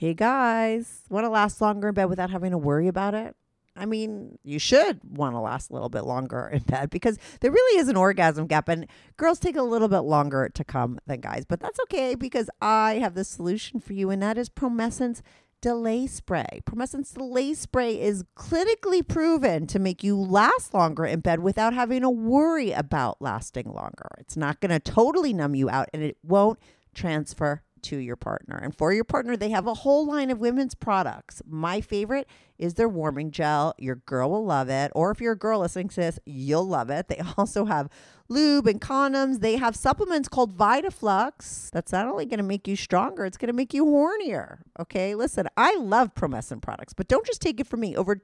Hey guys, want to last longer in bed without having to worry about it? I mean, you should want to last a little bit longer in bed because there really is an orgasm gap, and girls take a little bit longer to come than guys. But that's okay because I have the solution for you, and that is Promescent's delay spray. Promescent's delay spray is clinically proven to make you last longer in bed without having to worry about lasting longer. It's not going to totally numb you out, and it won't transfer to your partner. And for your partner, they have a whole line of women's products. My favorite is their warming gel. Your girl will love it. Or if you're a girl listening to this, you'll love it. They also have lube and condoms. They have supplements called VitaFlux. That's not only going to make you stronger, it's going to make you hornier. Okay, listen, I love Promescent products, but don't just take it from me. Over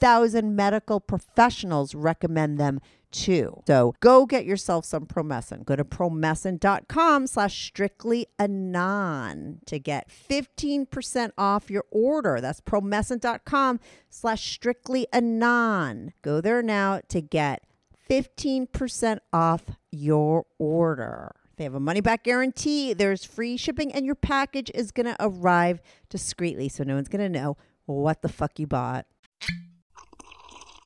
2,000 medical professionals recommend them too. So go get yourself some Promescent. Go to promescent.com slash strictly anon to get 15% off your order. That's promescent.com slash strictly anon. Go there now to get 15% off your order. They have a money back guarantee. There's free shipping, and your package is going to arrive discreetly. So no one's going to know what the fuck you bought.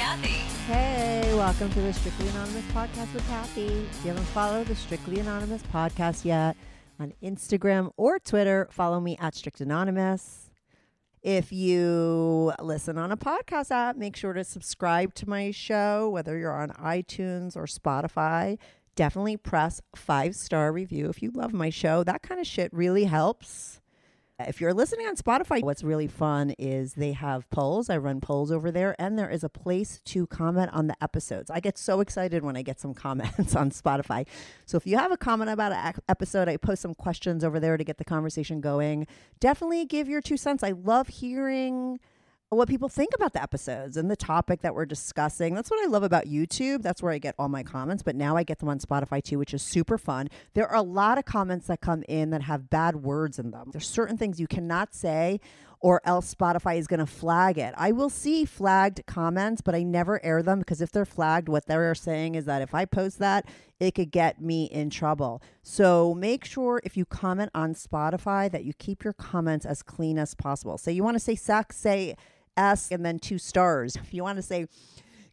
Kathy. Hey, welcome to the Strictly Anonymous podcast with Kathy. If you haven't followed the Strictly Anonymous podcast yet on Instagram or Twitter, follow me at Strict Anonymous. If you listen on a podcast app, make sure to subscribe to my show, whether you're on iTunes or Spotify. Definitely press five star review if you love my show. That kind of shit really helps. If you're listening on Spotify, what's really fun is they have polls. I run polls over there, and there is a place to comment on the episodes. I get so excited when I get some comments on Spotify. So if you have a comment about an episode, I post some questions over there to get the conversation going. Definitely give your two cents. I love hearing what people think about the episodes and the topic that we're discussing. That's what I love about YouTube. That's where I get all my comments, but now I get them on Spotify too, which is super fun. There are a lot of comments that come in that have bad words in them. There's certain things you cannot say or else Spotify is going to flag it. I will see flagged comments, but I never air them because if they're flagged, what they're saying is that if I post that, it could get me in trouble. So make sure if you comment on Spotify that you keep your comments as clean as possible. Say you want to say sex, say S and then two stars. If you want to say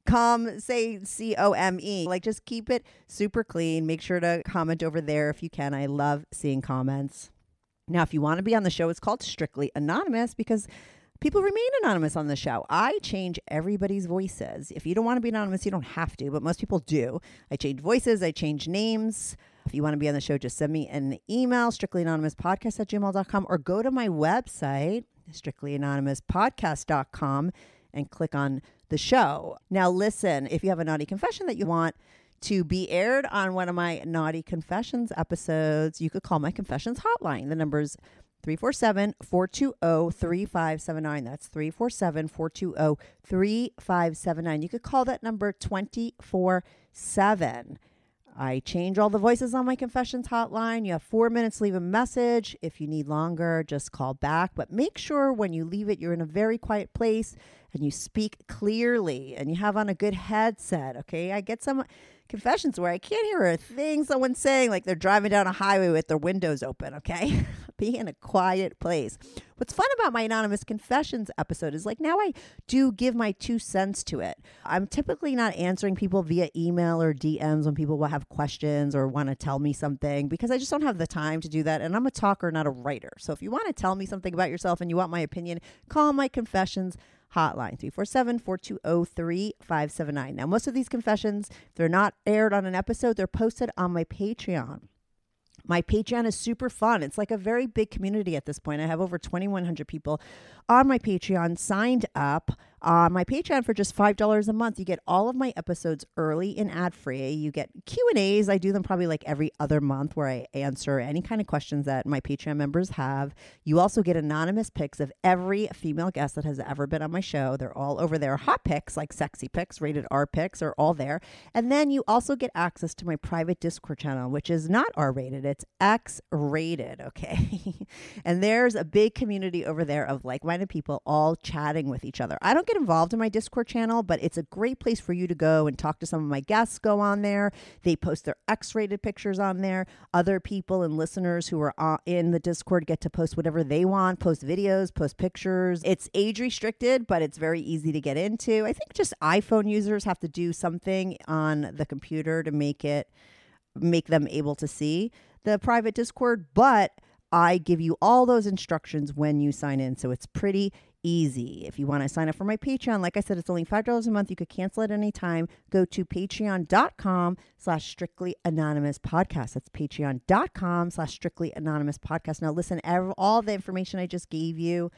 come, say C O M E. Like just keep it super clean. Make sure to comment over there if you can. I love seeing comments. Now, if you want to be on the show, it's called Strictly Anonymous because People remain anonymous on the show. I change everybody's voices. If you don't want to be anonymous, you don't have to, but most people do. I change voices, I change names. If you want to be on the show, just send me an email, strictlyanonymouspodcast at gmail.com, or go to my website, strictlyanonymouspodcast.com, and click on the show. Now, listen, if you have a naughty confession that you want to be aired on one of my naughty confessions episodes, you could call my confessions hotline. The number's 347 420 3579. That's 347 420 3579. You could call that number 24 7. I change all the voices on my confessions hotline. You have four minutes, leave a message. If you need longer, just call back. But make sure when you leave it, you're in a very quiet place and you speak clearly and you have on a good headset. Okay. I get some confessions where I can't hear a thing someone's saying, like they're driving down a highway with their windows open. Okay. Be in a quiet place. What's fun about my Anonymous Confessions episode is like now I do give my two cents to it. I'm typically not answering people via email or DMs when people will have questions or want to tell me something because I just don't have the time to do that. And I'm a talker, not a writer. So if you want to tell me something about yourself and you want my opinion, call my confessions hotline 347-420-3579 now most of these confessions they're not aired on an episode they're posted on my patreon my Patreon is super fun. It's like a very big community at this point. I have over 2,100 people on my Patreon signed up. On my Patreon for just five dollars a month, you get all of my episodes early and ad free. You get Q and A's. I do them probably like every other month, where I answer any kind of questions that my Patreon members have. You also get anonymous pics of every female guest that has ever been on my show. They're all over there. Hot pics, like sexy pics, rated R pics, are all there. And then you also get access to my private Discord channel, which is not R rated. It's X rated. Okay, and there's a big community over there of like minded people all chatting with each other. I don't get involved in my Discord channel, but it's a great place for you to go and talk to some of my guests. Go on there. They post their X rated pictures on there. Other people and listeners who are uh, in the Discord get to post whatever they want, post videos, post pictures. It's age restricted, but it's very easy to get into. I think just iPhone users have to do something on the computer to make it make them able to see the private Discord, but I give you all those instructions when you sign in. So it's pretty easy. If you want to sign up for my Patreon, like I said, it's only $5 a month. You could cancel at any time. Go to patreon.com slash strictly anonymous podcast. That's patreon.com slash strictly anonymous podcast. Now listen, all the information I just gave you,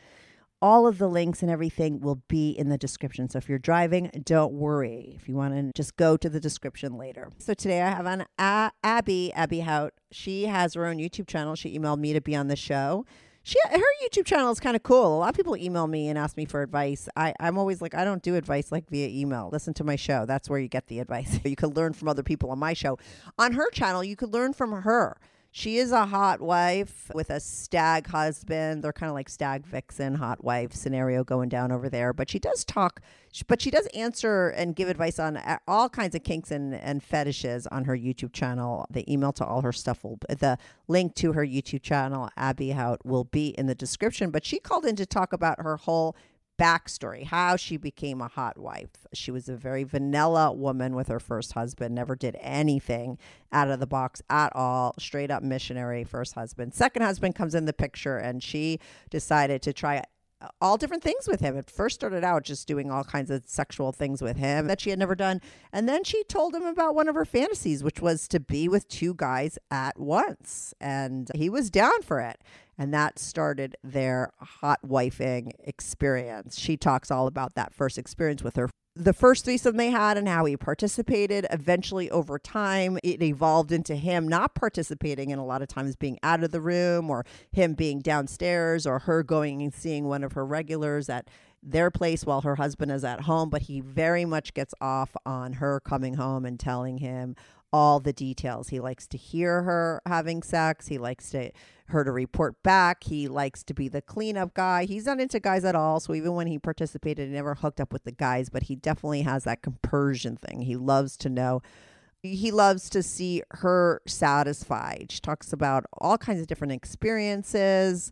all of the links and everything will be in the description. So if you're driving, don't worry. If you want to just go to the description later. So today I have on a- uh, Abby, Abby Hout. She has her own YouTube channel. She emailed me to be on the show she her YouTube channel is kind of cool. A lot of people email me and ask me for advice. I, I'm always like, I don't do advice like via email. Listen to my show. That's where you get the advice. you could learn from other people on my show. On her channel, you could learn from her. She is a hot wife with a stag husband. They're kind of like stag vixen, hot wife scenario going down over there. But she does talk, but she does answer and give advice on all kinds of kinks and, and fetishes on her YouTube channel. The email to all her stuff will, the link to her YouTube channel, Abby Hout, will be in the description. But she called in to talk about her whole backstory, how she became a hot wife. She was a very vanilla woman with her first husband, never did anything out of the box at all, straight up missionary first husband. Second husband comes in the picture, and she decided to try all different things with him. It first started out just doing all kinds of sexual things with him that she had never done. And then she told him about one of her fantasies, which was to be with two guys at once. And he was down for it. And that started their hot wifing experience. She talks all about that first experience with her the first threesome they had and how he participated. Eventually, over time, it evolved into him not participating and a lot of times being out of the room or him being downstairs or her going and seeing one of her regulars at their place while her husband is at home. But he very much gets off on her coming home and telling him all the details. He likes to hear her having sex. He likes to her to report back. He likes to be the cleanup guy. He's not into guys at all. So even when he participated, he never hooked up with the guys, but he definitely has that compersion thing. He loves to know. He loves to see her satisfied. She talks about all kinds of different experiences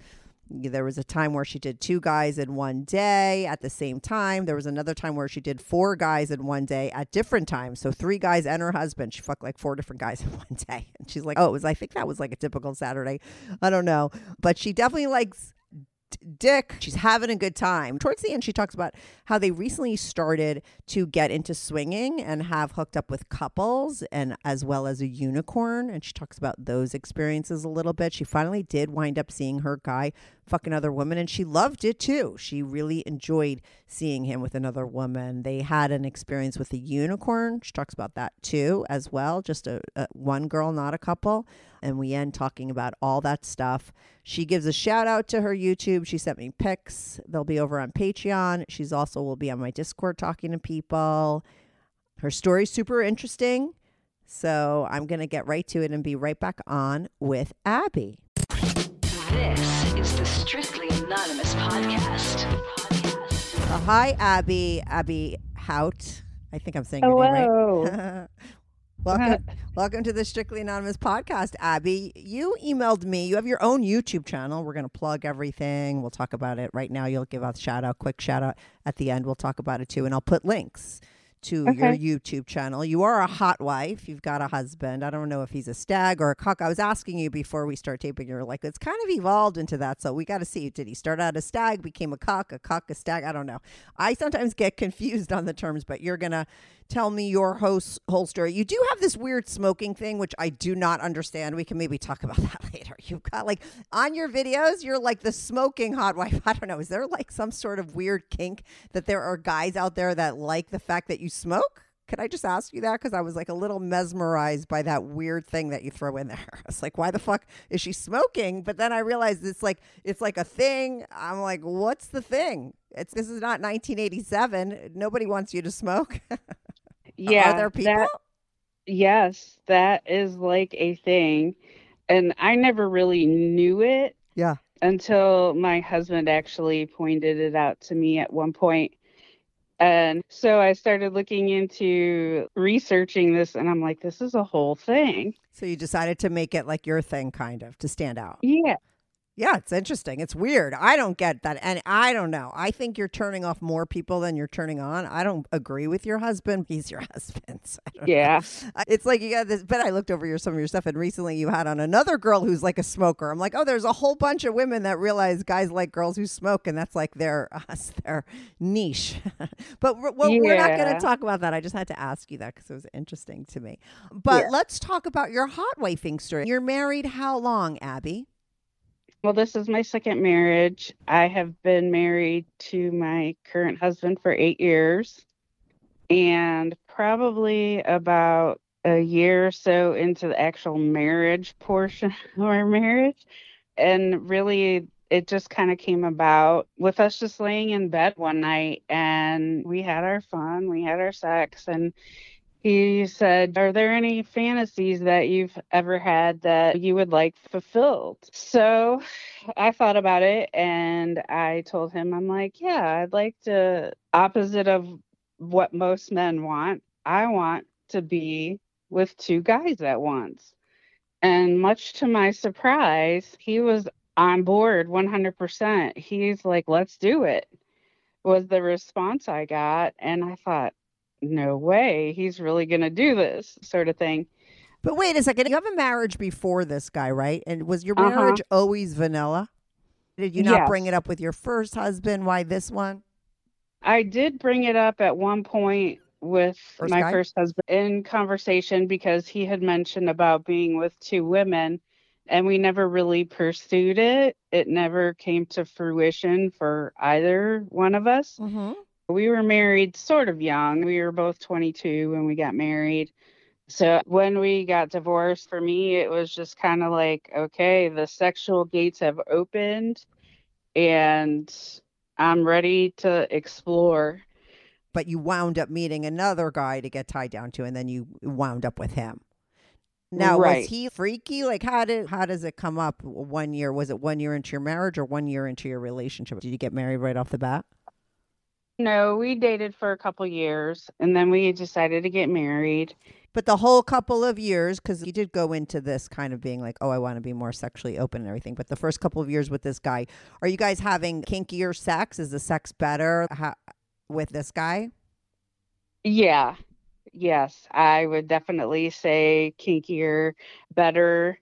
there was a time where she did two guys in one day at the same time. There was another time where she did four guys in one day at different times. So three guys and her husband. She fucked like four different guys in one day. And she's like, oh, it was, I think that was like a typical Saturday. I don't know. But she definitely likes dick. She's having a good time. Towards the end, she talks about how they recently started to get into swinging and have hooked up with couples and as well as a unicorn. And she talks about those experiences a little bit. She finally did wind up seeing her guy fucking other women and she loved it too. She really enjoyed seeing him with another woman. They had an experience with a unicorn. She talks about that too as well. Just a, a one girl, not a couple. And we end talking about all that stuff. She gives a shout out to her YouTube. She sent me pics. They'll be over on Patreon. She's also will be on my Discord talking to people. Her story's super interesting. So I'm going to get right to it and be right back on with Abby. This is the Strictly Anonymous podcast. Uh, hi, Abby. Abby Hout. I think I'm saying your name Hello. right. welcome, welcome to the Strictly Anonymous podcast, Abby. You emailed me. You have your own YouTube channel. We're going to plug everything. We'll talk about it right now. You'll give us a shout out, quick shout out at the end. We'll talk about it too, and I'll put links to your YouTube channel. You are a hot wife. You've got a husband. I don't know if he's a stag or a cuck. I was asking you before we start taping. You're like, it's kind of evolved into that. So we got to see. Did he start out a stag, became a cuck, a cuck, a stag? I don't know. I sometimes get confused on the terms, but you're gonna tell me your host whole story. You do have this weird smoking thing, which I do not understand. We can maybe talk about that later. You've got like on your videos, you're like the smoking hot wife. I don't know. Is there like some sort of weird kink that there are guys out there that like the fact that you smoke? Could I just ask you that? Because I was like a little mesmerized by that weird thing that you throw in there. I was like, why the fuck is she smoking? But then I realized it's like it's like a thing. I'm like, what's the thing? It's this is not 1987. Nobody wants you to smoke. Yeah. Are there people? That, yes, that is like a thing. And I never really knew it yeah. until my husband actually pointed it out to me at one point. And so I started looking into researching this, and I'm like, this is a whole thing. So you decided to make it like your thing, kind of, to stand out. Yeah. Yeah, it's interesting. It's weird. I don't get that. And I don't know. I think you're turning off more people than you're turning on. I don't agree with your husband. He's your husband. So don't know. Yeah. Uh, It's like you got this. But I looked over your some of your stuff, and recently you had on another girl who's like a smoker. I'm like, oh, there's a whole bunch of women that realize guys like girls who smoke, and that's like their us their niche. but we're, well, we're not going to talk about that. I just had to ask you that because it was interesting to me. But Yeah. let's talk about your hot wifing story. You're married how long, Abby? Well, this is my second marriage. I have been married to my current husband for eight years, and probably about a year or so into the actual marriage portion of our marriage. And really, it just kind of came about with us just laying in bed one night, and we had our fun, we had our sex, and he said, Are there any fantasies that you've ever had that you would like fulfilled? So I thought about it and I told him, I'm like, Yeah, I'd like to, opposite of what most men want, I want to be with two guys at once. And much to my surprise, he was on board 100%. He's like, Let's do it, was the response I got. And I thought, no way he's really going to do this sort of thing. But wait a second. You have a marriage before this guy, right? And was your Uh-huh. marriage always vanilla? Did you not Yes. bring it up with your first husband? Why this one? I did bring it up at one point with First my guy? first husband in conversation because he had mentioned about being with two women and we never really pursued it. It never came to fruition for either one of us. Mm-hmm. We were married sort of young. We were both 22 when we got married. So when we got divorced, for me, it was just kind of like, okay, the sexual gates have opened and I'm ready to explore. But you wound up meeting another guy to get tied down to, and then you wound up with him. Now, Right. was he freaky? Like, how did how does it come up? One year was it one year into your marriage or one year into your relationship? Did you get married right off the bat? No, we dated for a couple years and then we decided to get married. But the whole couple of years, because you did go into this kind of being like, oh, I want to be more sexually open and everything. But the first couple of years with this guy, are you guys having kinkier sex? Is the sex better ha- with this guy? Yeah. Yes, I would definitely say kinkier, better.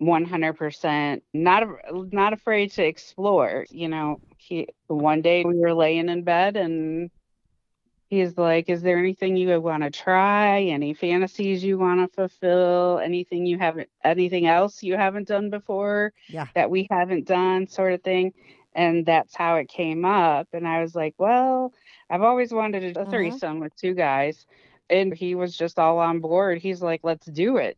100% not not afraid to explore you know he one day we were laying in bed and he's like is there anything you would want to try? Any fantasies you want to fulfill? Anything you haven't anything else you haven't done before Yeah. that we haven't done? sort of thing. And that's how it came up. And i was like well i've always wanted a threesome uh-huh. with two guys. And he was just all on board. He's like let's do it.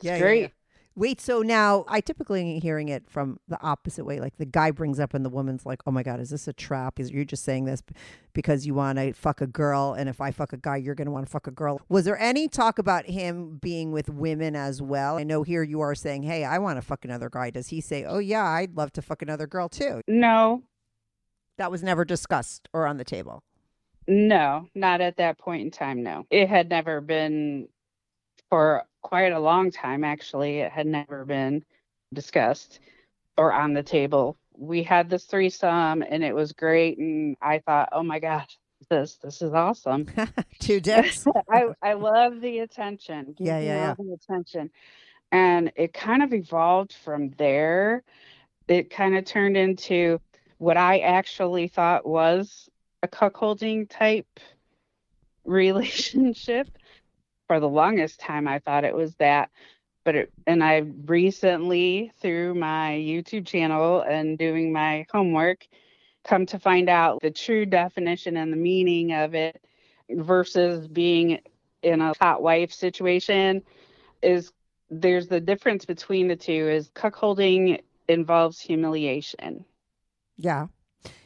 It's Yeah, yeah, great. yeah. Wait, so now I typically hearing it from the opposite way. Like the guy brings up and the woman's like, "Oh my god, is this a trap? Is you're just saying this because you want to fuck a girl and if I fuck a guy, you're going to want to fuck a girl." Was there any talk about him being with women as well? I know here you are saying, "Hey, I want to fuck another guy." Does he say, "Oh yeah, I'd love to fuck another girl too?" no That was never discussed or on the table. No, not at that point in time, no. It had never been for quite a long time, actually. It had never been discussed or on the table. We had this threesome and it was great. And I thought, oh my gosh, this this is awesome. Two dicks. I, I love the attention. Give Yeah, yeah, the attention. And it kind of evolved from there. It kind of turned into what I actually thought was a cuckolding type relationship. For the longest time, I thought it was that. But it, and I recently, through my YouTube channel and doing my homework, come to find out the true definition and the meaning of it versus being in a hot wife situation is there's the difference between the two is cuckolding involves humiliation. Yeah.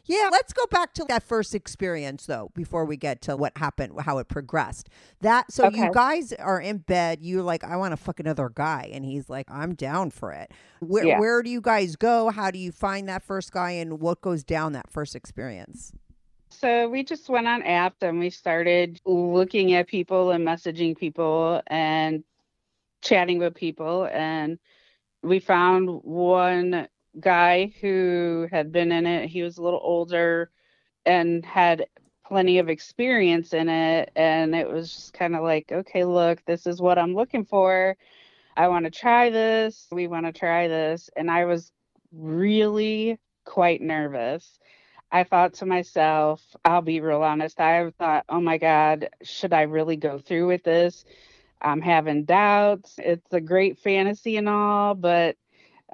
Yeah, let's go back to that first experience though before we get to what happened, how it progressed. That so you guys are in bed, you're like I want to fuck another guy and he's like I'm down for it. Where Yeah. where do you guys go? How do you find that first guy and what goes down that first experience? So we just went on apps and we started looking at people and messaging people and chatting with people and we found one guy who had been in it. He was a little older and had plenty of experience in it and it was just kind of like, okay, look, this is what I'm looking for. I want to try this. We want to try this and I was really quite nervous. I thought to myself, I'll be real honest. I thought, oh my God, should I really go through with this? I'm having doubts. It's a great fantasy and all, but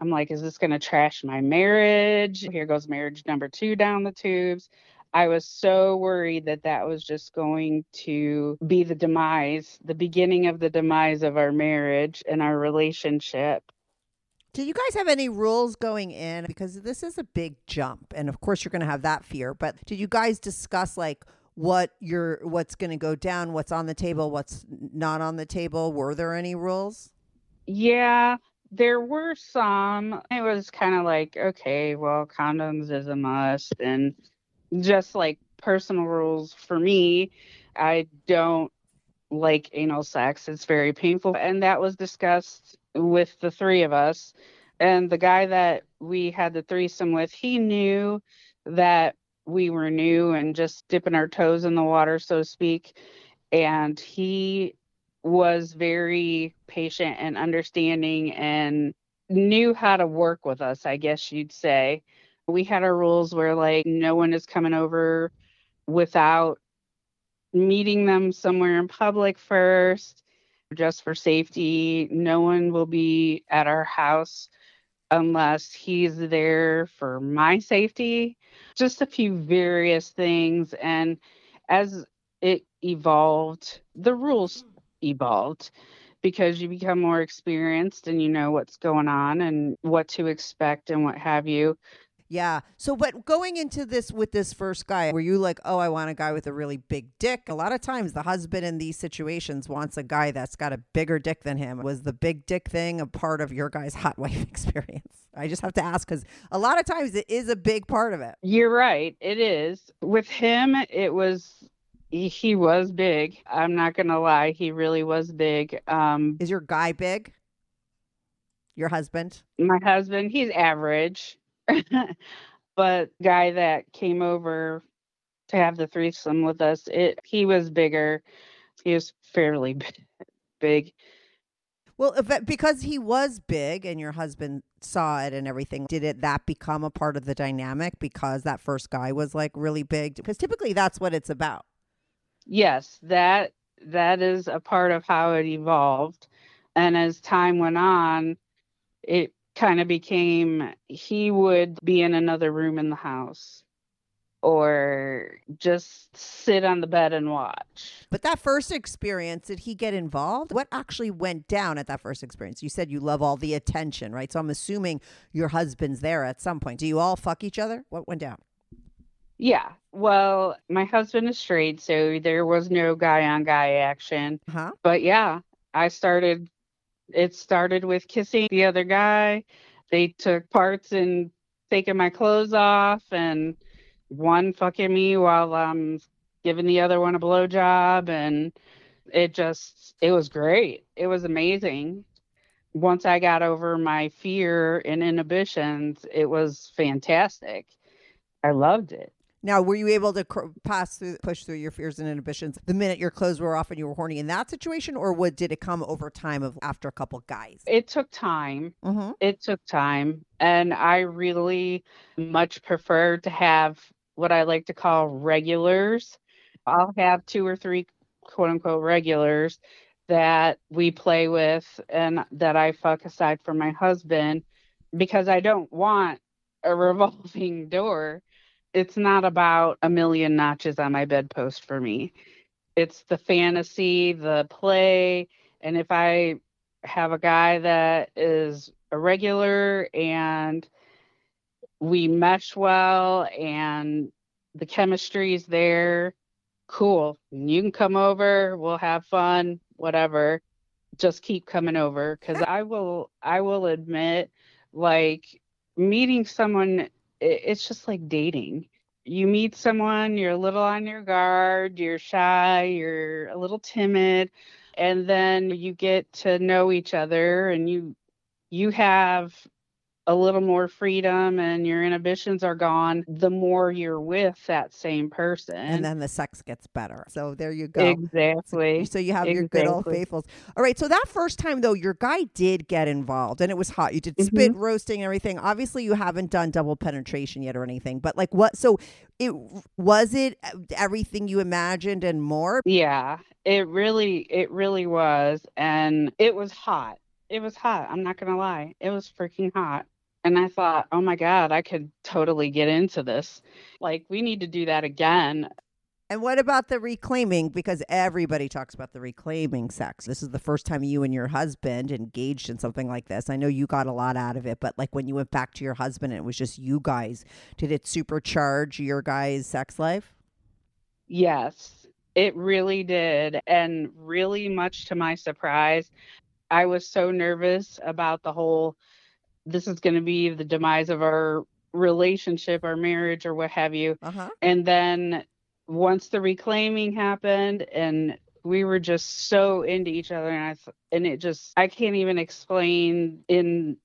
I'm like, is this going to trash my marriage? Here goes marriage number two down the tubes. I was so worried that that was just going to be the demise, the beginning of the demise of our marriage and our relationship. Do you guys have any rules going in because this is a big jump and of course you're going to have that fear, but did you guys discuss like what you're what's going to go down, what's on the table, what's not on the table? Were there any rules? Yeah, there were some. It was kind of like, okay, well, condoms is a must. And just like personal rules for me, I don't like anal sex. It's very painful. And that was discussed with the three of us. And the guy that we had the threesome with, he knew that we were new and just dipping our toes in the water, so to speak. And he was very patient and understanding and knew how to work with us, I guess you'd say. We had our rules where, like, no one is coming over without meeting them somewhere in public first, just for safety. No one will be at our house unless he's there for my safety. Just a few various things. And as it evolved, the rules evolved because you become more experienced and you know what's going on and what to expect and what have you. Yeah. So, but going into this with this first guy, were you like, oh, I want a guy with a really big dick? A lot of times the husband in these situations wants a guy that's got a bigger dick than him. Was the big dick thing a part of your guy's hot wife experience? I just have to ask because a lot of times it is a big part of it. You're right, it is. With him, it was he, was big. I'm not going to lie, he really was big. Um Is your guy big? Your husband? my husband, he's average. but guy that came over to have the threesome with us, it he was bigger. He was fairly big. Well, if because he was big and your husband saw it and everything, did it that become a part of the dynamic because that first guy was like really big? Because typically that's what it's about. Yes, that that is a part of how it evolved. And as time went on, it kind of became he would be in another room in the house or just sit on the bed and watch. But that first experience, did he get involved? What actually went down at that first experience? You said you love all the attention, right? So I'm assuming your husband's there at some point. Do you all fuck each other? What went down? Yeah. Well, my husband is straight, so there was no guy on guy action. Huh? But yeah, I started it started with kissing the other guy. They took parts in taking my clothes off and one fucking me while I'm giving the other one a blowjob and it just it was great. It was amazing. Once I got over my fear and inhibitions, it was fantastic. I loved it. Now, were you able to cr- pass through, push through your fears and inhibitions the minute your clothes were off and you were horny in that situation, or would did it come over time of after a couple guys? It took time. Mm-hmm. It took time, and I really much prefer to have what I like to call regulars. I'll have two or three quote unquote regulars that we play with and that I fuck aside from my husband because I don't want a revolving door. It's not about a million notches on my bedpost for me. It's the fantasy, the play, and if I have a guy that is a regular and we mesh well and the chemistry is there, cool. You can come over, we'll have fun, whatever. Just keep coming over cuz I will I will admit like meeting someone it's just like dating. You meet someone, you're a little on your guard, you're shy, you're a little timid, and then you get to know each other and you you have a little more freedom and your inhibitions are gone the more you're with that same person. And then the sex gets better. So there you go. exactly. So you have your good old Exactly. faithfuls. All right. So that first time though, your guy did get involved, and it was hot. You did spit Mm-hmm. roasting and everything. Obviously, you haven't done double penetration yet or anything. But like, what? So it was it everything you imagined and more. Yeah, it really it really was and it was hot. It was hot. I'm not going to lie. It was freaking hot. And I thought, "Oh my god, I could totally get into this. Like we need to do that again." And what about the reclaiming? Because everybody talks about the reclaiming sex. This is the first time you and your husband engaged in something like this. I know you got a lot out of it, but like when you went back to your husband and it was just you guys, did it supercharge your guys' sex life? Yes, it really did. And really much to my surprise, I was so nervous about the whole this is going to be the demise of our relationship, our marriage, or what have you. Uh huh. And then once the reclaiming happened and we were just so into each other and I th- and it just I can't even explain in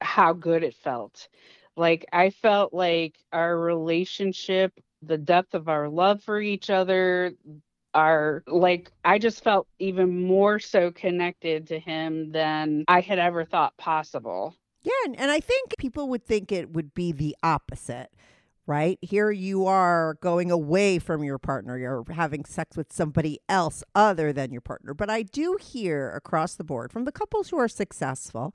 how good it felt. Like I felt like our relationship, the depth of our love for each other, our like I just felt even more so connected to him than I had ever thought possible. Yeah, and, and I think people would think it would be the opposite, right? Here you are going away from your partner, you're having sex with somebody else other than your partner. But I do hear across the board from the couples who are successful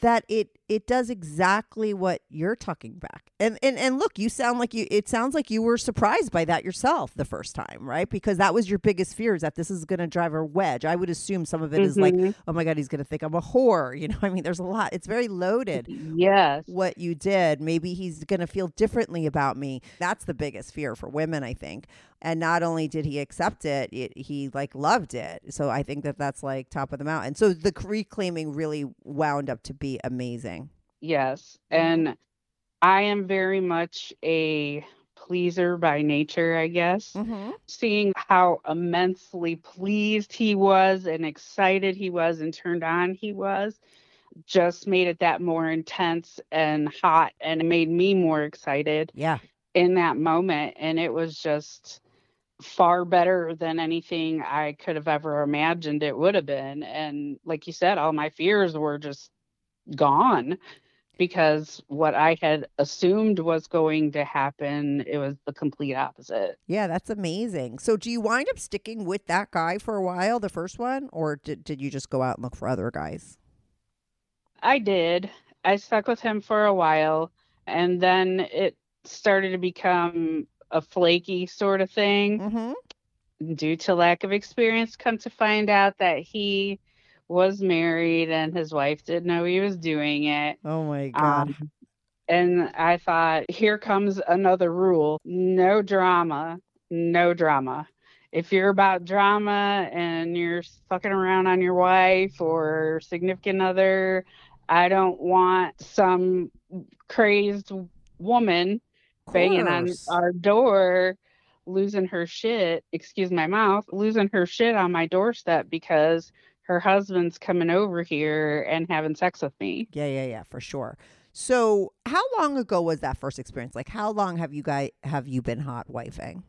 that it it does exactly what you're talking back. And and and look, you sound like you it sounds like you were surprised by that yourself the first time, right? Because that was your biggest fear is that this is going to drive a wedge. I would assume some of it is like, Mhm. oh my god, he's going to think I'm a whore, you know? I mean, there's a lot. It's very loaded Yes. what you did. Maybe he's going to feel differently about me. That's the biggest fear for women, I think. And not only did he accept it, it he like loved it. So I think that that's like top of the mountain. So the reclaiming really wound up to be amazing. Yes. And I am very much a pleaser by nature, I guess. Mm-hmm. Seeing how immensely pleased he was and excited he was and turned on he was just made it that more intense and hot and it made me more excited Yeah. in that moment. And it was just far better than anything I could have ever imagined it would have been. And like you said, all my fears were just gone because what I had assumed was going to happen, it was the complete opposite. Yeah, that's amazing. So, do you wind up sticking with that guy for a while, the first one, or did, did you just go out and look for other guys? I did. I stuck with him for a while, and then it started to become a flaky sort of thing Mm-hmm. due to lack of experience. Come to find out that he was married and his wife didn't know he was doing it. Oh my God. Um, and I thought, here comes another rule no drama, no drama. If you're about drama and you're fucking around on your wife or significant other, I don't want some crazed woman banging on our door losing her shit excuse my mouth losing her shit on my doorstep because her husband's coming over here and having sex with me Yeah, yeah, yeah, for sure. So, how long ago was that first experience? Like, how long have you guys have you been hot wifing?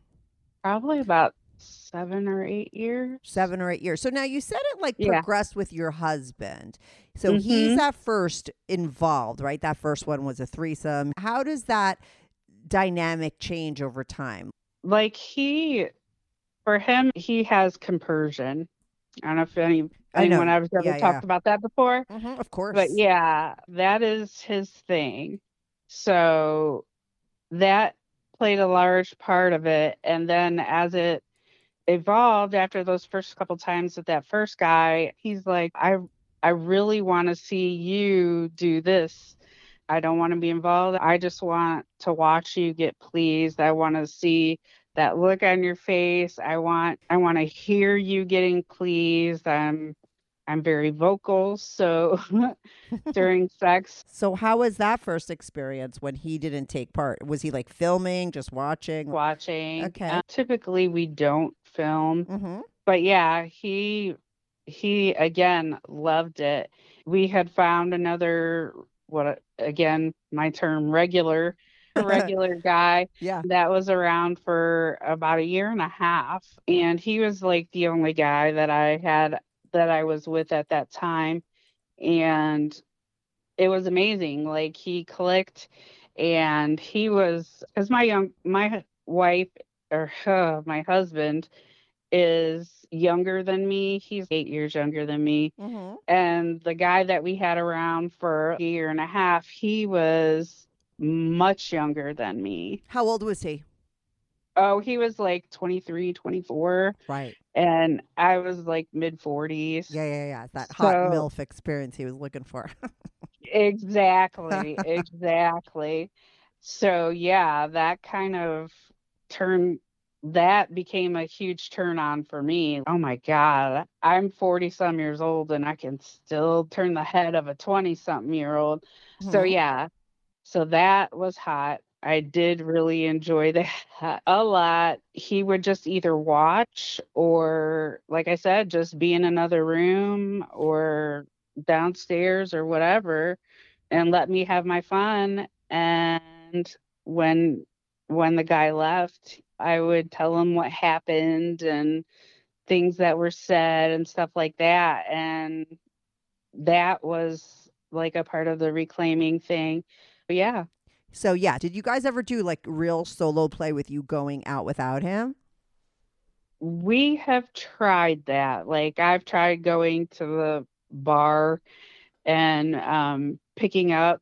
probably about seven or eight years Seven or eight years. So now you said it like Yeah. progressed with your husband. So he's Mhm. at first involved, right? That first one was a threesome. How does that dynamic change over time? like he for him he has compersion i don't know if any I know. anyone ever ever Yeah, talked yeah. about that before Mm-hmm, of course. But yeah, that is his thing. So that played a large part of it. And then as it evolved after those first couple times with that first guy, he's like, I I really want to see you do this. I don't want to be involved. I just want to watch you get pleased. I want to see that look on your face. I want I want to hear you getting pleased. I'm I'm very vocal, so during sex, So how was that first experience when he didn't take part? Was he like filming, just watching? watching. Okay. uh, typically we don't film, Mm-hmm. but yeah, he he again loved it. We had found another what again, my term regular regular guy Yeah. that was around for about a year and a half and he was like the only guy that I had that I was with at that time. And it was amazing. Like he clicked and he was cuz my young my wife or uh, my husband is younger than me. He's 8 years younger than me. Mm-hmm. and the guy that we had around for a year and a half he was much younger than me. How old was he? Oh he was like 23 24 Right. and i was like mid 40s Yeah, yeah, yeah. That hot So- MILF experience he was looking for. exactly exactly so yeah that kind of turned that became a huge turn on for me oh my god i'm 40 some years old and i can still turn the head of a 20 something year old so Mhm. yeah so that was hot i did really enjoy that a lot. He would just either watch or like i said just be in another room or downstairs or whatever and let me have my fun. And when when the guy left i would tell him what happened and things that were said and stuff like that. And that was like a part of the reclaiming thing. But yeah So yeah, did you guys ever do like real solo play with you going out without him? we have tried that like i've tried going to the bar and um picking up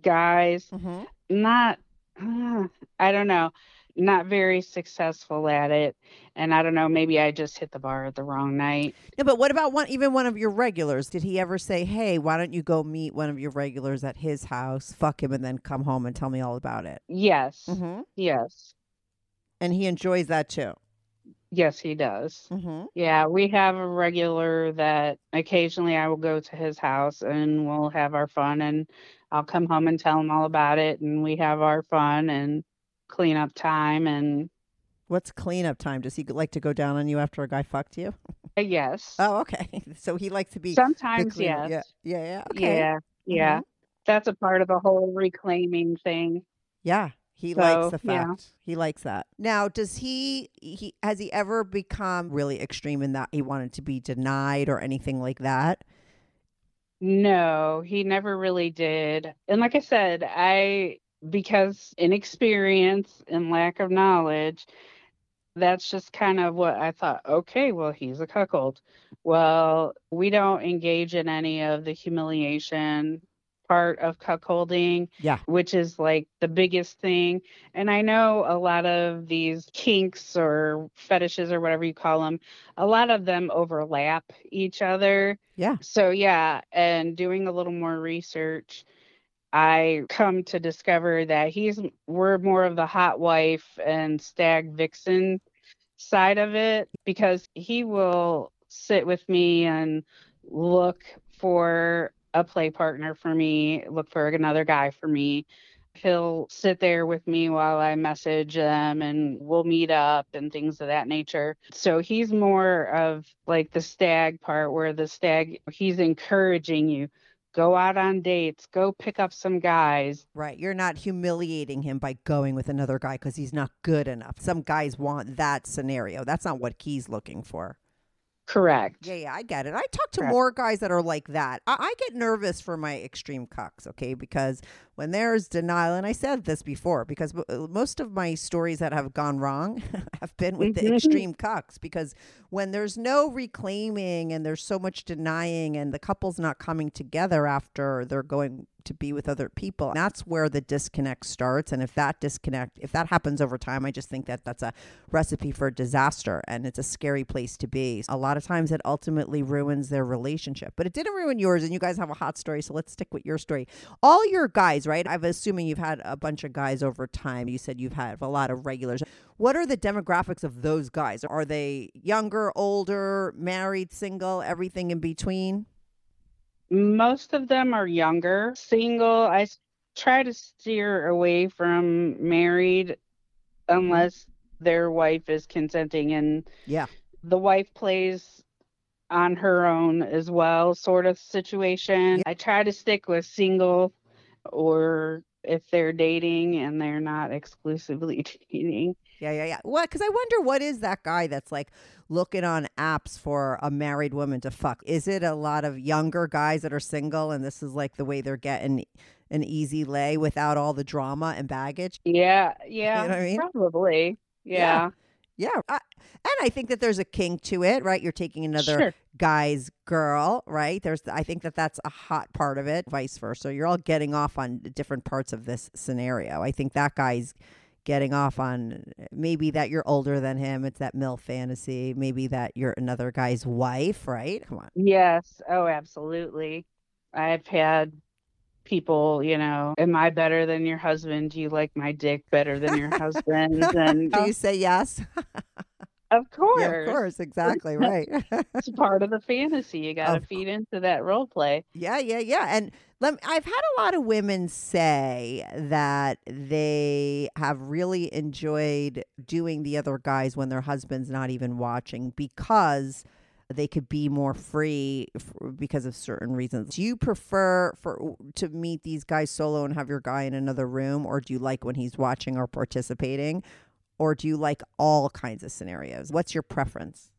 guys Mm-hmm. not uh, i don't know not very successful at it and i don't know maybe i just hit the bar at the wrong night No, but what about one even one of your regulars? Did he ever say, "Hey, why don't you go meet one of your regulars at his house, fuck him, and then come home and tell me all about it"? yes Mm-hmm. yes And he enjoys that too. yes he does Mm-hmm. yeah we have a regular that occasionally i will go to his house and we'll have our fun and i'll come home and tell him all about it and we have our fun and clean up time and What's cleanup time? Does he like to go down on you after a guy fucked you? uh, yes Oh, okay. So he likes to be sometimes yes Yeah, yeah, yeah. Okay. yeah yeah Mhm. that's a part of the whole reclaiming thing Yeah. He So, likes the yeah. fact. He likes that. Now, does he he has he ever become really extreme in that he wanted to be denied or anything like that? No, he never really did. And like I said, I, because inexperience and lack of knowledge, that's just kind of what I thought. Okay, well, he's a cuckold. Well, we don't engage in any of the humiliation part of cuckolding, Yeah. which is like the biggest thing. And I know a lot of these kinks or fetishes or whatever you call them, a lot of them overlap each other. Yeah. So yeah, and doing a little more research, I come to discover that he's we're more of the hot wife and stag vixen side of it because he will sit with me and look for a play partner for me, look for another guy for me. He'll sit there with me while I message them and we'll meet up and things of that nature. So he's more of like the stag part where the stag, he's encouraging you go out on dates, go pick up some guys. Right. You're not humiliating him by going with another guy because he's not good enough. Some guys want that scenario. That's not what he's looking for. Correct. Yeah, yeah, I get it. I talk to Correct. more guys that are like that. I, I get nervous for my extreme cucks, okay? Because when there's denial, and I said this before, because uh, most of my stories that have gone wrong have been with the Mhm. extreme cucks. Because when there's no reclaiming and there's so much denying, and the couple's not coming together after they're going to be with other people, that's where the disconnect starts. And if that disconnect, if that happens over time, I just think that that's a recipe for disaster and it's a scary place to be. A lot of times it ultimately ruins their relationship, but it didn't ruin yours. And you guys have a hot story, so let's stick with your story. All your guys, right? I'm assuming you've had a bunch of guys over time. You said you've had a lot of regulars. What are the demographics of those guys? Are they younger, older, married, single, everything in between? Most of them are younger, single. I try to steer away from married unless their wife is consenting and Yeah. the wife plays on her own as well, sort of situation. I try to stick with single or if they're dating and they're not exclusively dating. Yeah, yeah, yeah. Well, because I wonder what is that guy that's like looking on apps for a married woman to fuck? Is it a lot of younger guys that are single and this is like the way they're getting an easy lay without all the drama and baggage? Yeah, yeah, what I mean? probably. Yeah. Yeah, Yeah. I, and I think that there's a kink to it, right? You're taking another sure. guy's girl, right? There's I think that that's a hot part of it, vice versa. You're all getting off on different parts of this scenario. I think that guy's getting off on maybe that you're older than him. It's that MILF fantasy. Maybe that you're another guy's wife, right? Come on. Yes. Oh, absolutely. I've had people, you know, am I better than your husband? Do you like my dick better than your husband? And Do you say yes? of course, yeah, of course. Exactly. Right. it's part of the fantasy. You got to feed into that role play. Yeah, yeah, yeah. And let me, I've had a lot of women say that they have really enjoyed doing the other guys when their husband's not even watching because they could be more free f- because of certain reasons. Do you prefer for to meet these guys solo and have your guy in another room or do you like when he's watching or participating or do you like all kinds of scenarios? What's your preference?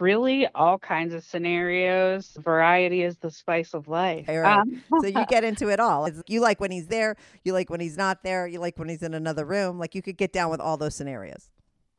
Really, all kinds of scenarios. Variety is the spice of life. Right. Um, so you get into it all. It's, you like when he's there, you like when he's not there, you like when he's in another room. Like you could get down with all those scenarios.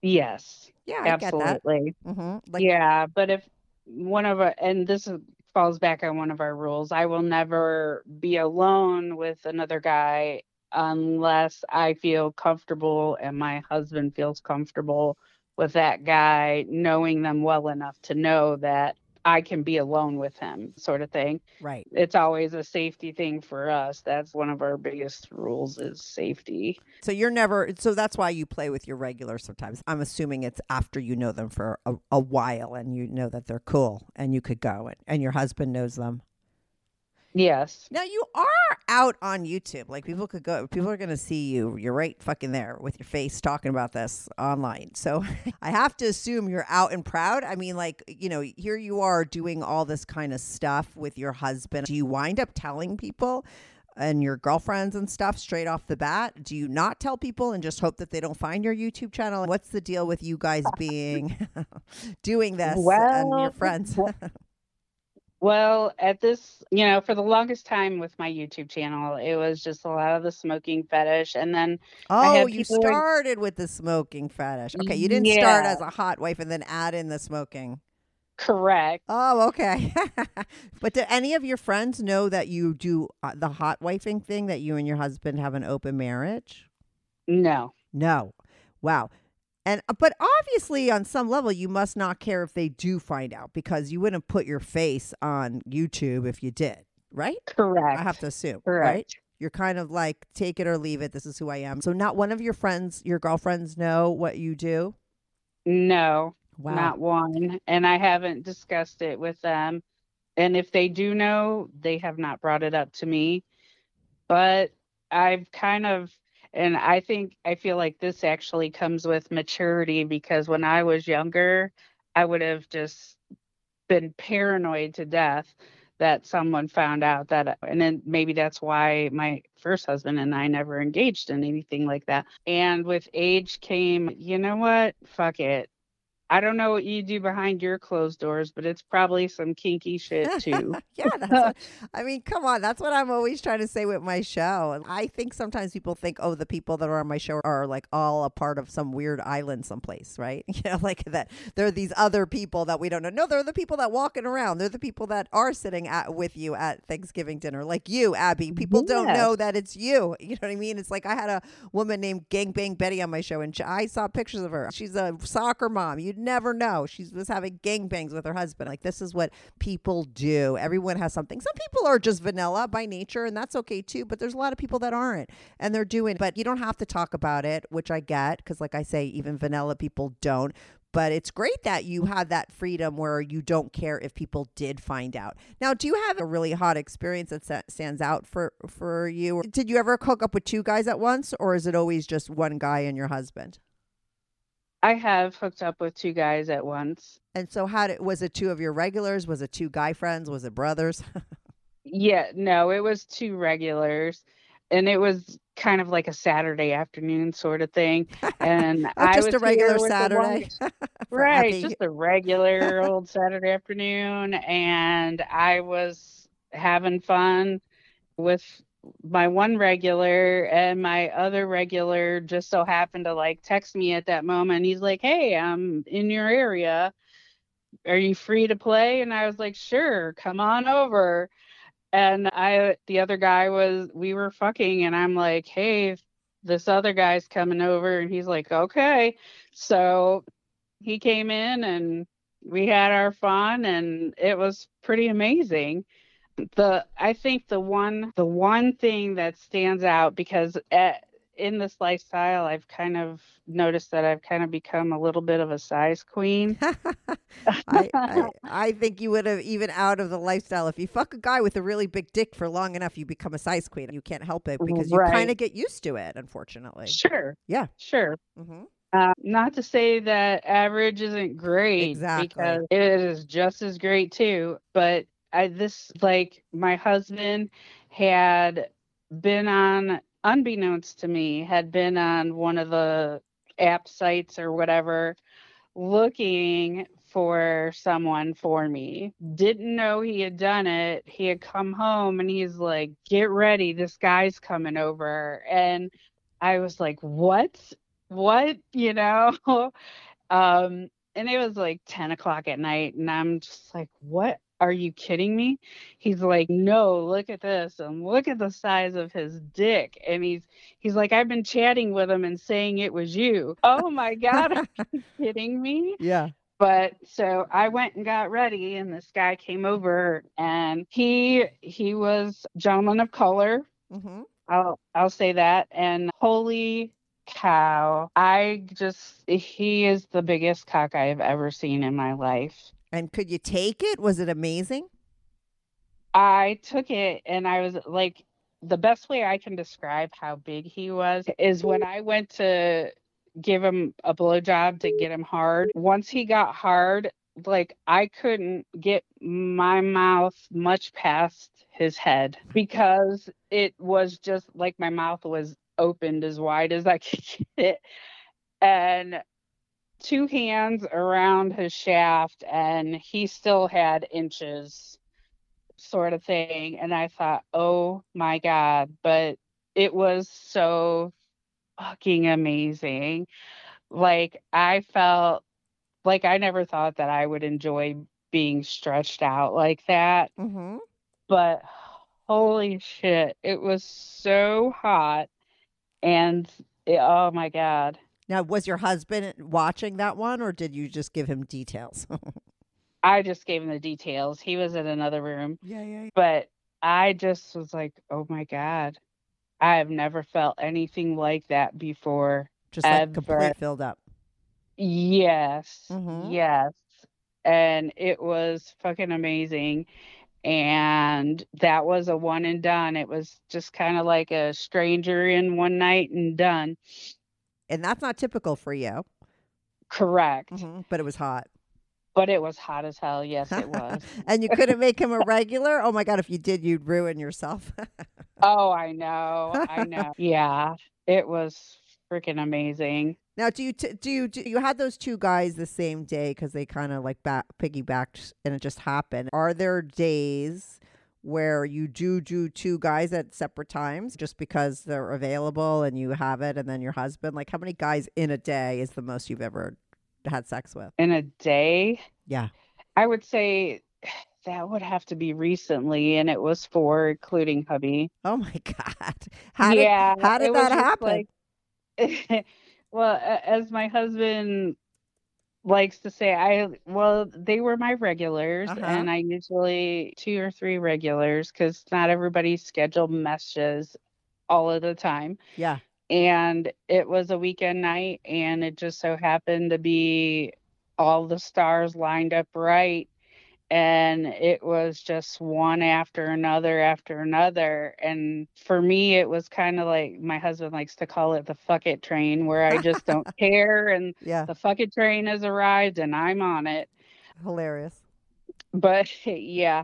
Yes, Yeah, I absolutely. hmm Like, yeah, but if one of our, and this falls back on one of our rules, I will never be alone with another guy unless I feel comfortable and my husband feels comfortable with that guy, knowing them well enough to know that I can be alone with him, sort of thing. right. It's always a safety thing for us. That's one of our biggest rules is safety. So you're never. So that's why you play with your regulars sometimes. I'm assuming it's after you know them for a, a while and you know that they're cool and you could go and, and your husband knows them. Yes. Now you are out on YouTube. Like people could go. People are going to see you. You're right fucking there with your face talking about this online. So I have to assume you're out and proud. I mean, like you know, here you are doing all this kind of stuff with your husband. Do you wind up telling people and your girlfriends and stuff straight off the bat? Do you not tell people and just hope that they don't find your YouTube channel? What's the deal with you guys being doing this and your Well, friends? Well, at this, you know, for the longest time with my YouTube channel, it was just a lot of the smoking fetish. And then oh, had you started with the smoking fetish. Okay, you didn't start as a hot wife and then add in the smoking. correct. Oh, okay. but do any of your friends know that you do uh, the hot wifing thing that you and your husband have an open marriage? No. No. Wow. And uh, but obviously on some level you must not care if they do find out because you wouldn't put your face on YouTube if you did, right? Correct. I have to assume, Correct. right? You're kind of like take it or leave it. This is who I am. So not one of your friends, your girlfriends know what you do? No, Wow. not one. And I haven't discussed it with them. And if they do know, they have not brought it up to me. But I've kind of, and I think, I feel like this actually comes with maturity because when I was younger, I would have just been paranoid to death that someone found out that, and then maybe that's why my first husband and I never engaged in anything like that. And with age came, you know what? Fuck it. I don't know what you do behind your closed doors, but it's probably some kinky shit too. yeah, that's what, I mean, come on, that's what I'm always trying to say with my show. And I think sometimes people think, oh, the people that are on my show are like all a part of some weird island someplace, right? You know, like that there are these other people that we don't know. No, they're the people that walking around. They're the people that are sitting at with you at Thanksgiving dinner, like you, Abby. People don't know that it's you. You know what I mean? It's like I had a woman named Gangbang Betty on my show, and I saw pictures of her. She's a soccer mom. You'd never know. She was having gangbangs with her husband. Like this is what people do. Everyone has something. Some people are just vanilla by nature, and that's okay too. But there's a lot of people that aren't, and they're doing. But you don't have to talk about it, which I get because, like I say, even vanilla people don't. But it's great that you have that freedom where you don't care if people did find out. Now, do you have a really hot experience that stands out for for you? Did you ever hook up with two guys at once, or is it always just one guy and your husband? I have hooked up with two guys at once. And so, how did was it? Two of your regulars? Was it two guy friends? Was it brothers? Yeah, no, it was two regulars. And it was kind of like a Saturday afternoon sort of thing. And Oh, I just a regular here with the one- Saturday, right, Abby. just a regular old Saturday afternoon. And I was having fun with my one regular and my other regular just so happened to like text me at that moment. He's like, Hey, I'm in your area. Are you free to play? And I was like, Sure, come on over. And I the other guy was we were fucking and I'm like, Hey, this other guy's coming over and he's like, Okay. So he came in and we had our fun and it was pretty amazing the i think the one the one thing that stands out because at, in this lifestyle i've kind of noticed that i've kind of become a little bit of a size queen I, I I think you would have even out of the lifestyle if you fuck a guy with a really big dick for long enough, you become a size queen. You can't help it because you kind of get used to it. Unfortunately, sure Yeah. sure hmm uh, not to say that average isn't great Exactly. because it is just as great too but i this like my husband had been on unbeknownst to me had been on one of the app sites or whatever looking for someone for me. Didn't know he had done it. He had come home and he's like get ready this guy's coming over. And i was like what? What? You know? Um and it was like 10 o'clock at night and i'm just like what are you kidding me he's like no look at this and look at the size of his dick and he's he's like i've been chatting with him and saying it was you oh my god are you kidding me Yeah. but so i went and got ready and this guy came over and he he was gentleman of color hmm I'll I'll say that. And holy cow, I just he is the biggest cock I have ever seen in my life. And could you take it? Was it amazing? I took it and I was like the best way I can describe how big he was is when I went to give him a blowjob to get him hard. Once he got hard, like I couldn't get my mouth much past his head because it was just like my mouth was opened as wide as I could get it. And two hands around his shaft, and he still had inches, sort of thing. And I thought, oh my God. But it was so fucking amazing. Like, I felt like I never thought that I would enjoy being stretched out like that. Mm-hmm. But holy shit, it was so hot. And it, oh my God. Now, was your husband watching that one, or did you just give him details? I just gave him the details. He was in another room. yeah, yeah. yeah. But I just was like, oh my God. I have never felt anything like that before. Just like Ever. complete filled up. Yes. Mhm. Yes. And it was fucking amazing. And that was a one and done. It was just kind of like a stranger in one night and done. And that's not typical for you. Correct. Mhm. But it was hot. But it was hot as hell. Yes, it was. and you couldn't make him a regular? Oh my God, if you did, you'd ruin yourself. oh, I know. I know. yeah. It was freaking amazing. now, do you, t- do you, do you had those two guys the same day because they kind of like back, piggybacked and it just happened? Are there days where you do do two guys at separate times just because they're available and you have it and then your husband? Like, how many guys in a day is the most you've ever had sex with? In a day, Yeah. I would say that would have to be recently, and it was four, including hubby. Oh my God. How did, yeah. how did that happen? like- well, as my husband likes to say, I well, they were my regulars, Uh-huh. and I usually two or three regulars because not everybody's schedule meshes all of the time. yeah. and it was a weekend night and it just so happened to be all the stars lined up right and it was just one after another after another and for me it was kind of like my husband likes to call it the fuck it train where i just don't care and Yeah. the fuck it train has arrived and i'm on it Hilarious. but yeah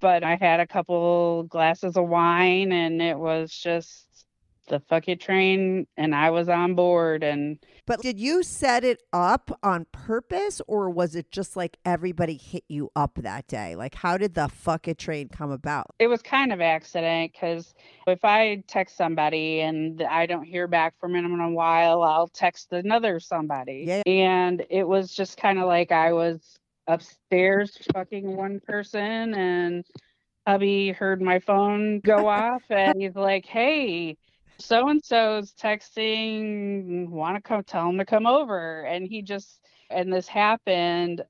but i had a couple glasses of wine and it was just the fuck it train and i was on board and But did you set it up on purpose or was it just like everybody hit you up that day? Like, how did the fuck it train come about? it was kind of accident because if i text somebody and i don't hear back from them in a while i'll text another somebody Yeah. and it was just kind of like i was upstairs fucking one person and hubby heard my phone go off and he's like hey so and so's texting want to come tell him to come over. And he just and this happened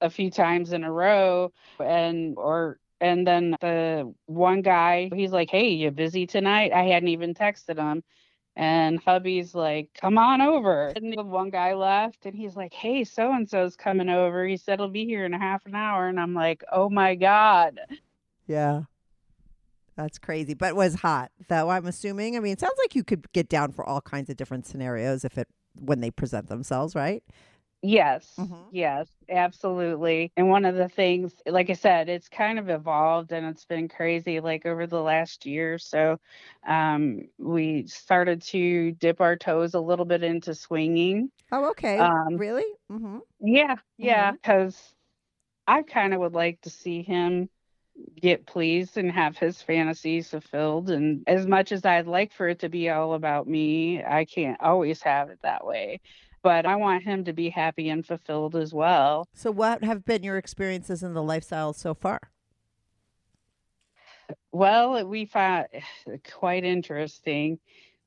a few times in a row. And or and then the one guy he's like hey you busy tonight? I hadn't even texted him. And hubby's like come on over. And the one guy left and he's like hey so and so's coming over. He said he'll be here in a half an hour. And i'm like oh my god. Yeah. That's crazy, but it was hot. Though I'm assuming. I mean, it sounds like you could get down for all kinds of different scenarios if it when they present themselves, right? Yes, Mhm. yes, absolutely. And one of the things, like I said, it's kind of evolved and it's been crazy like over the last year. or So um, we started to dip our toes a little bit into swinging. Oh, okay. Um, really? Mm-hmm. Yeah, yeah, because I kind of would like to see him get pleased and have his fantasies fulfilled. And as much as I'd like for it to be all about me, I can't always have it that way. But I want him to be happy and fulfilled as well. So, what have been your experiences in the lifestyle so far? Well, we found quite interesting.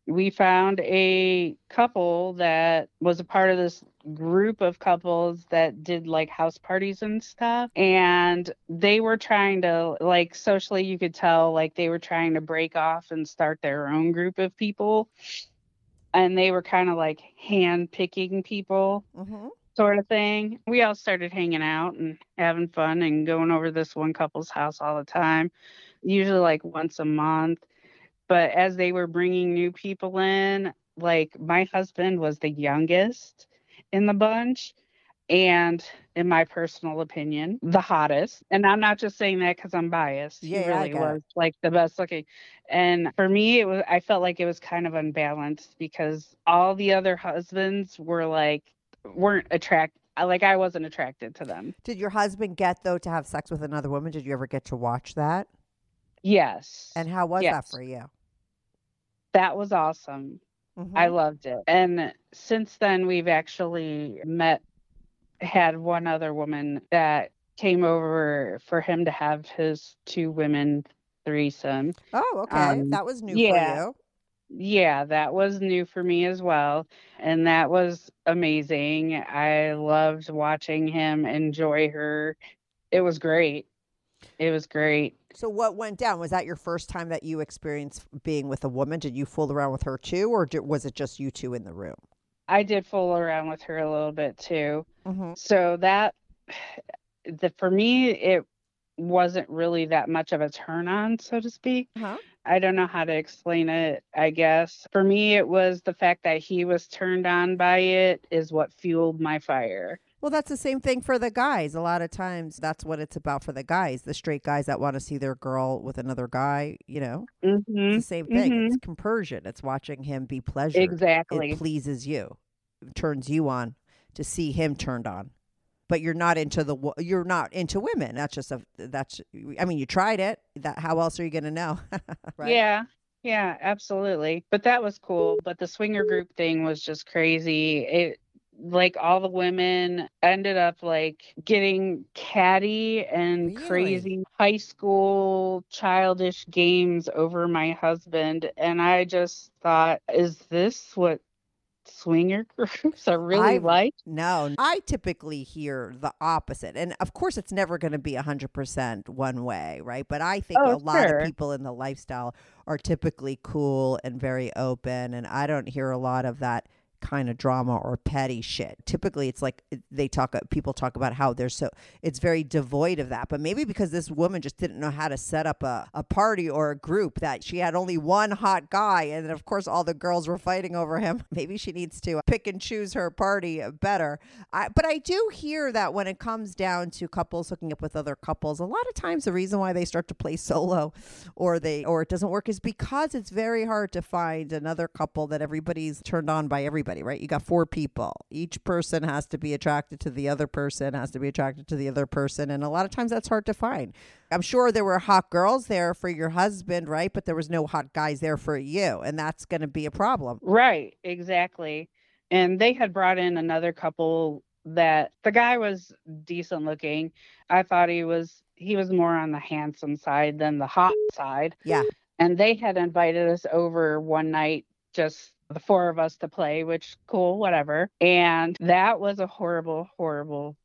We found a couple that was a part of this group of couples that did like house parties and stuff. And they were trying to, like, socially, you could tell, like, they were trying to break off and start their own group of people. And they were kind of like hand picking people Mm-hmm. sort of thing. We all started hanging out and having fun and going over this one couple's house all the time, usually like once a month. But as they were bringing new people in, like my husband was the youngest in the bunch. and in my personal opinion, the hottest. And I'm not just saying that because I'm biased. Yeah, he really get it. was like the best looking. And for me, it was I felt like it was kind of unbalanced because all the other husbands were like weren't attract like I wasn't attracted to them. Did your husband get though to have sex with another woman? Did you ever get to watch that? Yes. And how was that for you? that was awesome. I Mhm. loved it. And since then, we've actually met, had one other woman that came over for him to have his two women threesome. Oh, okay. um, that was new yeah. for you. Yeah, that was new for me as well. And that was amazing. I loved watching him enjoy her. It was great. It was great. So what went down? Was that your first time that you experienced being with a woman? Did you fool around with her too, or did, was it just you two in the room? I did fool around with her a little bit too. Mm-hmm. So that the for me it wasn't really that much of a turn on, so to speak. Huh? I don't know how to explain it, I guess. For me it was the fact that he was turned on by it is what fueled my fire. Well, that's the same thing for the guys. A lot of times, that's what it's about for the guys. The straight guys that want to see their girl with another guy. You know, hmm it's the same thing. mhm. It's compersion. It's watching him be pleasured. Exactly. It pleases you, It turns you on to see him turned on. But you're not into the you're not into women. That's just a that's. I mean, you tried it. That how else are you going to know? right? Yeah. Yeah, absolutely. But that was cool. But the swinger group thing was just crazy. It like all the women ended up like getting catty and Really? crazy high school childish games over my husband and I just thought is this what swinger groups are really I've- like? No, I typically hear the opposite. And of course, it's never going to be 100% one way, right? But I think Oh, a lot sure. of people in the lifestyle are typically cool and very open. And I don't hear a lot of that kind of drama or petty shit. Typically, it's like they talk, uh, people talk about how they're so, it's very devoid of that. But maybe because this woman just didn't know how to set up a, a party or a group that she had only one hot guy. And then, of course, all the girls were fighting over him. Maybe she needs to pick and choose her party better. I, but I do hear that when it comes down to couples hooking up with other couples, a lot of times the reason why they start to play solo or they or it doesn't work is because it's very hard to find another couple that everybody's turned on by everybody, right? You got four people. Each person has to be attracted to the other person, has to be attracted to the other person, and a lot of times that's hard to find. I'm sure there were hot girls there for your husband, right? But there was no hot guys there for you, and that's going to be a problem. Right, exactly. And they had brought in another couple that the guy was decent looking. I thought he was he was more on the handsome side than the hot side. Yeah. And they had invited us over one night just the four of us to play, which cool, whatever. And that was a horrible, horrible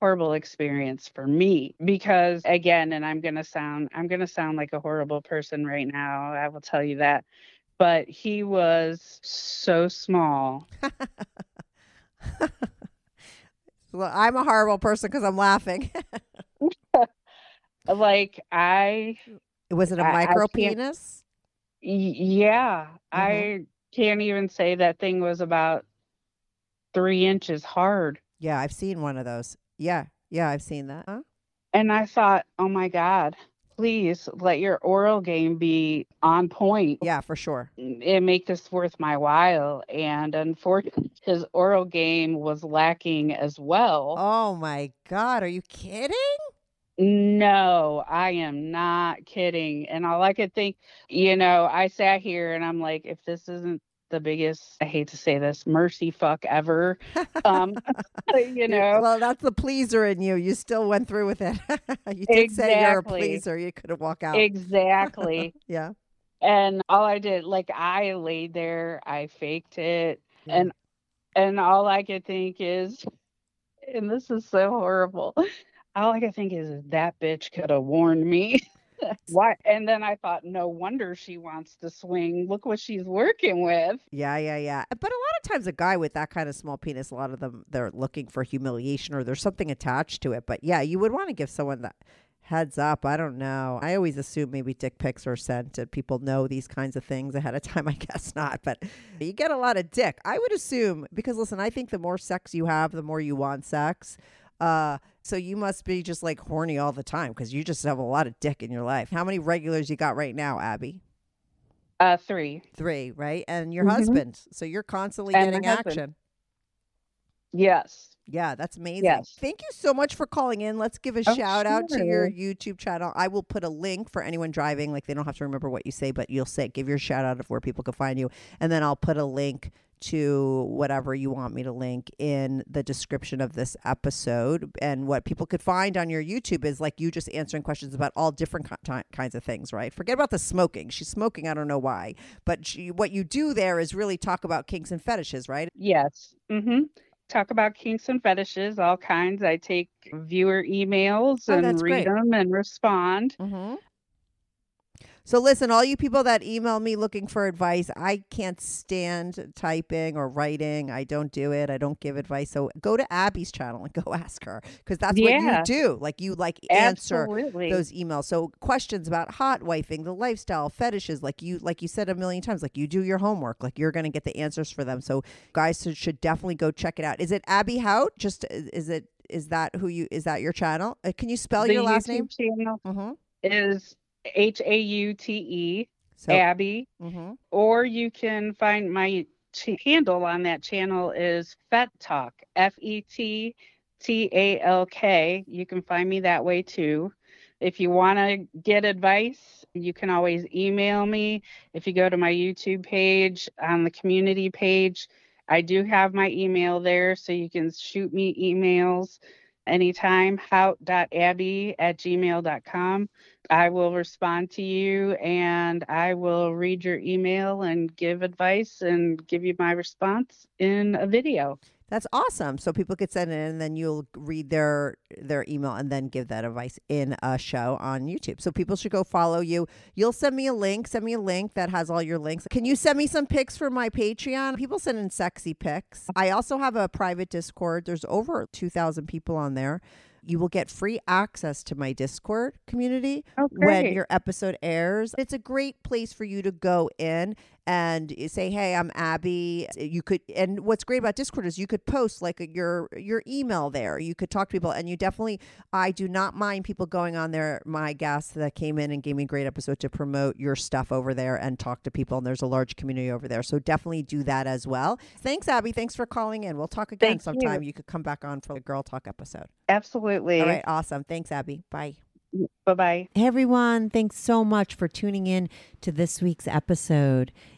horrible experience for me because again and I'm going to sound I'm to sound like a horrible person right now. I will tell you that but he was so small. Well, I'm a horrible person because I'm laughing. Like I, was it a micro can't- penis? y- yeah, Mm-hmm. I can't even say that thing was about three inches hard. Yeah, I've seen one of those. Yeah, yeah, I've seen that. Huh? And I thought, oh my God, please let your oral game be on point Yeah, for sure. and make this worth my while. And unfortunately, his oral game was lacking as well. Oh my God, are you kidding? No, I am not kidding. And all I could think, you know, I sat here and I'm like, if this isn't the biggest, I hate to say this, mercy fuck ever, um, you know, Well, that's the pleaser in you. You still went through with it. you did say you're a Exactly. pleaser. You couldn't walk out. exactly. yeah. and all I did, like, I laid there, I faked it, Yeah. and and all I could think is, and this is so horrible. All I could think is that bitch could have warned me. Why? And then I thought, no wonder she wants to swing. Look what she's working with. Yeah, yeah, yeah. But a lot of times, a guy with that kind of small penis, a lot of them, they're looking for humiliation or there's something attached to it. But yeah, you would want to give someone that Heads up, I don't know. I always assume maybe dick pics are sent and people know these kinds of things ahead of time. I guess not, but you get a lot of dick. I would assume because listen, I think the more sex you have, the more you want sex. Uh, so you must be just like horny all the time because you just have a lot of dick in your life. How many regulars you got right now, Abby? Uh, three. Three, right? And your Mhm. husband. So you're constantly And getting action. Yes. Yeah, that's amazing. Yes. Thank you so much for calling in. Let's give a Oh, shout out to your. YouTube channel. I will put a link for anyone driving. Like they don't have to remember what you say, but you'll say give your shout out of where people can find you. And then I'll put a link to whatever you want me to link in the description of this episode. And what people could find on your YouTube is like you just answering questions about all different ki- kinds of things, right? Forget about the smoking. She's smoking, I don't know why. But she, what you do there is really talk about kinks and fetishes, right? Yes. Mm-hmm. Talk about kinks and fetishes, all kinds. I take viewer emails Oh, and read great. them and respond. Mm-hmm. So listen, all you people that email me looking for advice, I can't stand typing or writing. I don't do it. I don't give advice. So go to Abby's channel and go ask her because that's what you do. Like you like answer Absolutely. those emails. So questions about hot wifing, the lifestyle, fetishes, like you like you said a million times, like you do your homework, like you're going to get the answers for them. So guys should, should definitely go check it out. Is it Abby Haute? Just is it is that who you is that your channel? Uh, can you spell the your last YouTube name? channel Mm-hmm. is H A U T E Abby, mm-hmm. or you can find my ch- handle on that channel is Fet Talk F E T T A L K. You can find me that way too. If you want to get advice, you can always email me. If you go to my YouTube page on the community page, I do have my email there, so you can shoot me emails anytime. Haute.abby at gmail.com. I will respond to you and I will read your email and give advice and give you my response in a video. That's awesome. So people could send it in, and then you'll read their their email and then give that advice in a show on YouTube. So people should go follow you. You'll send me a link. Send me a link that has all your links. Can you send me some pics for my Patreon? People send in sexy pics. I also have a private Discord. There's over two thousand people on there. You will get free access to my Discord community Oh, when your episode airs. It's a great place for you to go in and say, "Hey, I'm Abby." You could, and what's great about Discord is you could post like your your email there. You could talk to people, and you definitely. I do not mind people going on there. My guests that came in and gave me a great episode to promote your stuff over there and talk to people. And there's a large community over there, so definitely do that as well. Thanks, Abby. Thanks for calling in. We'll talk again Thank you. sometime. You could come back on for a girl talk episode. Absolutely. All right, awesome. Thanks, Abby. Bye. Mm, bye bye. Hey everyone, thanks so much for tuning in to this week's episode.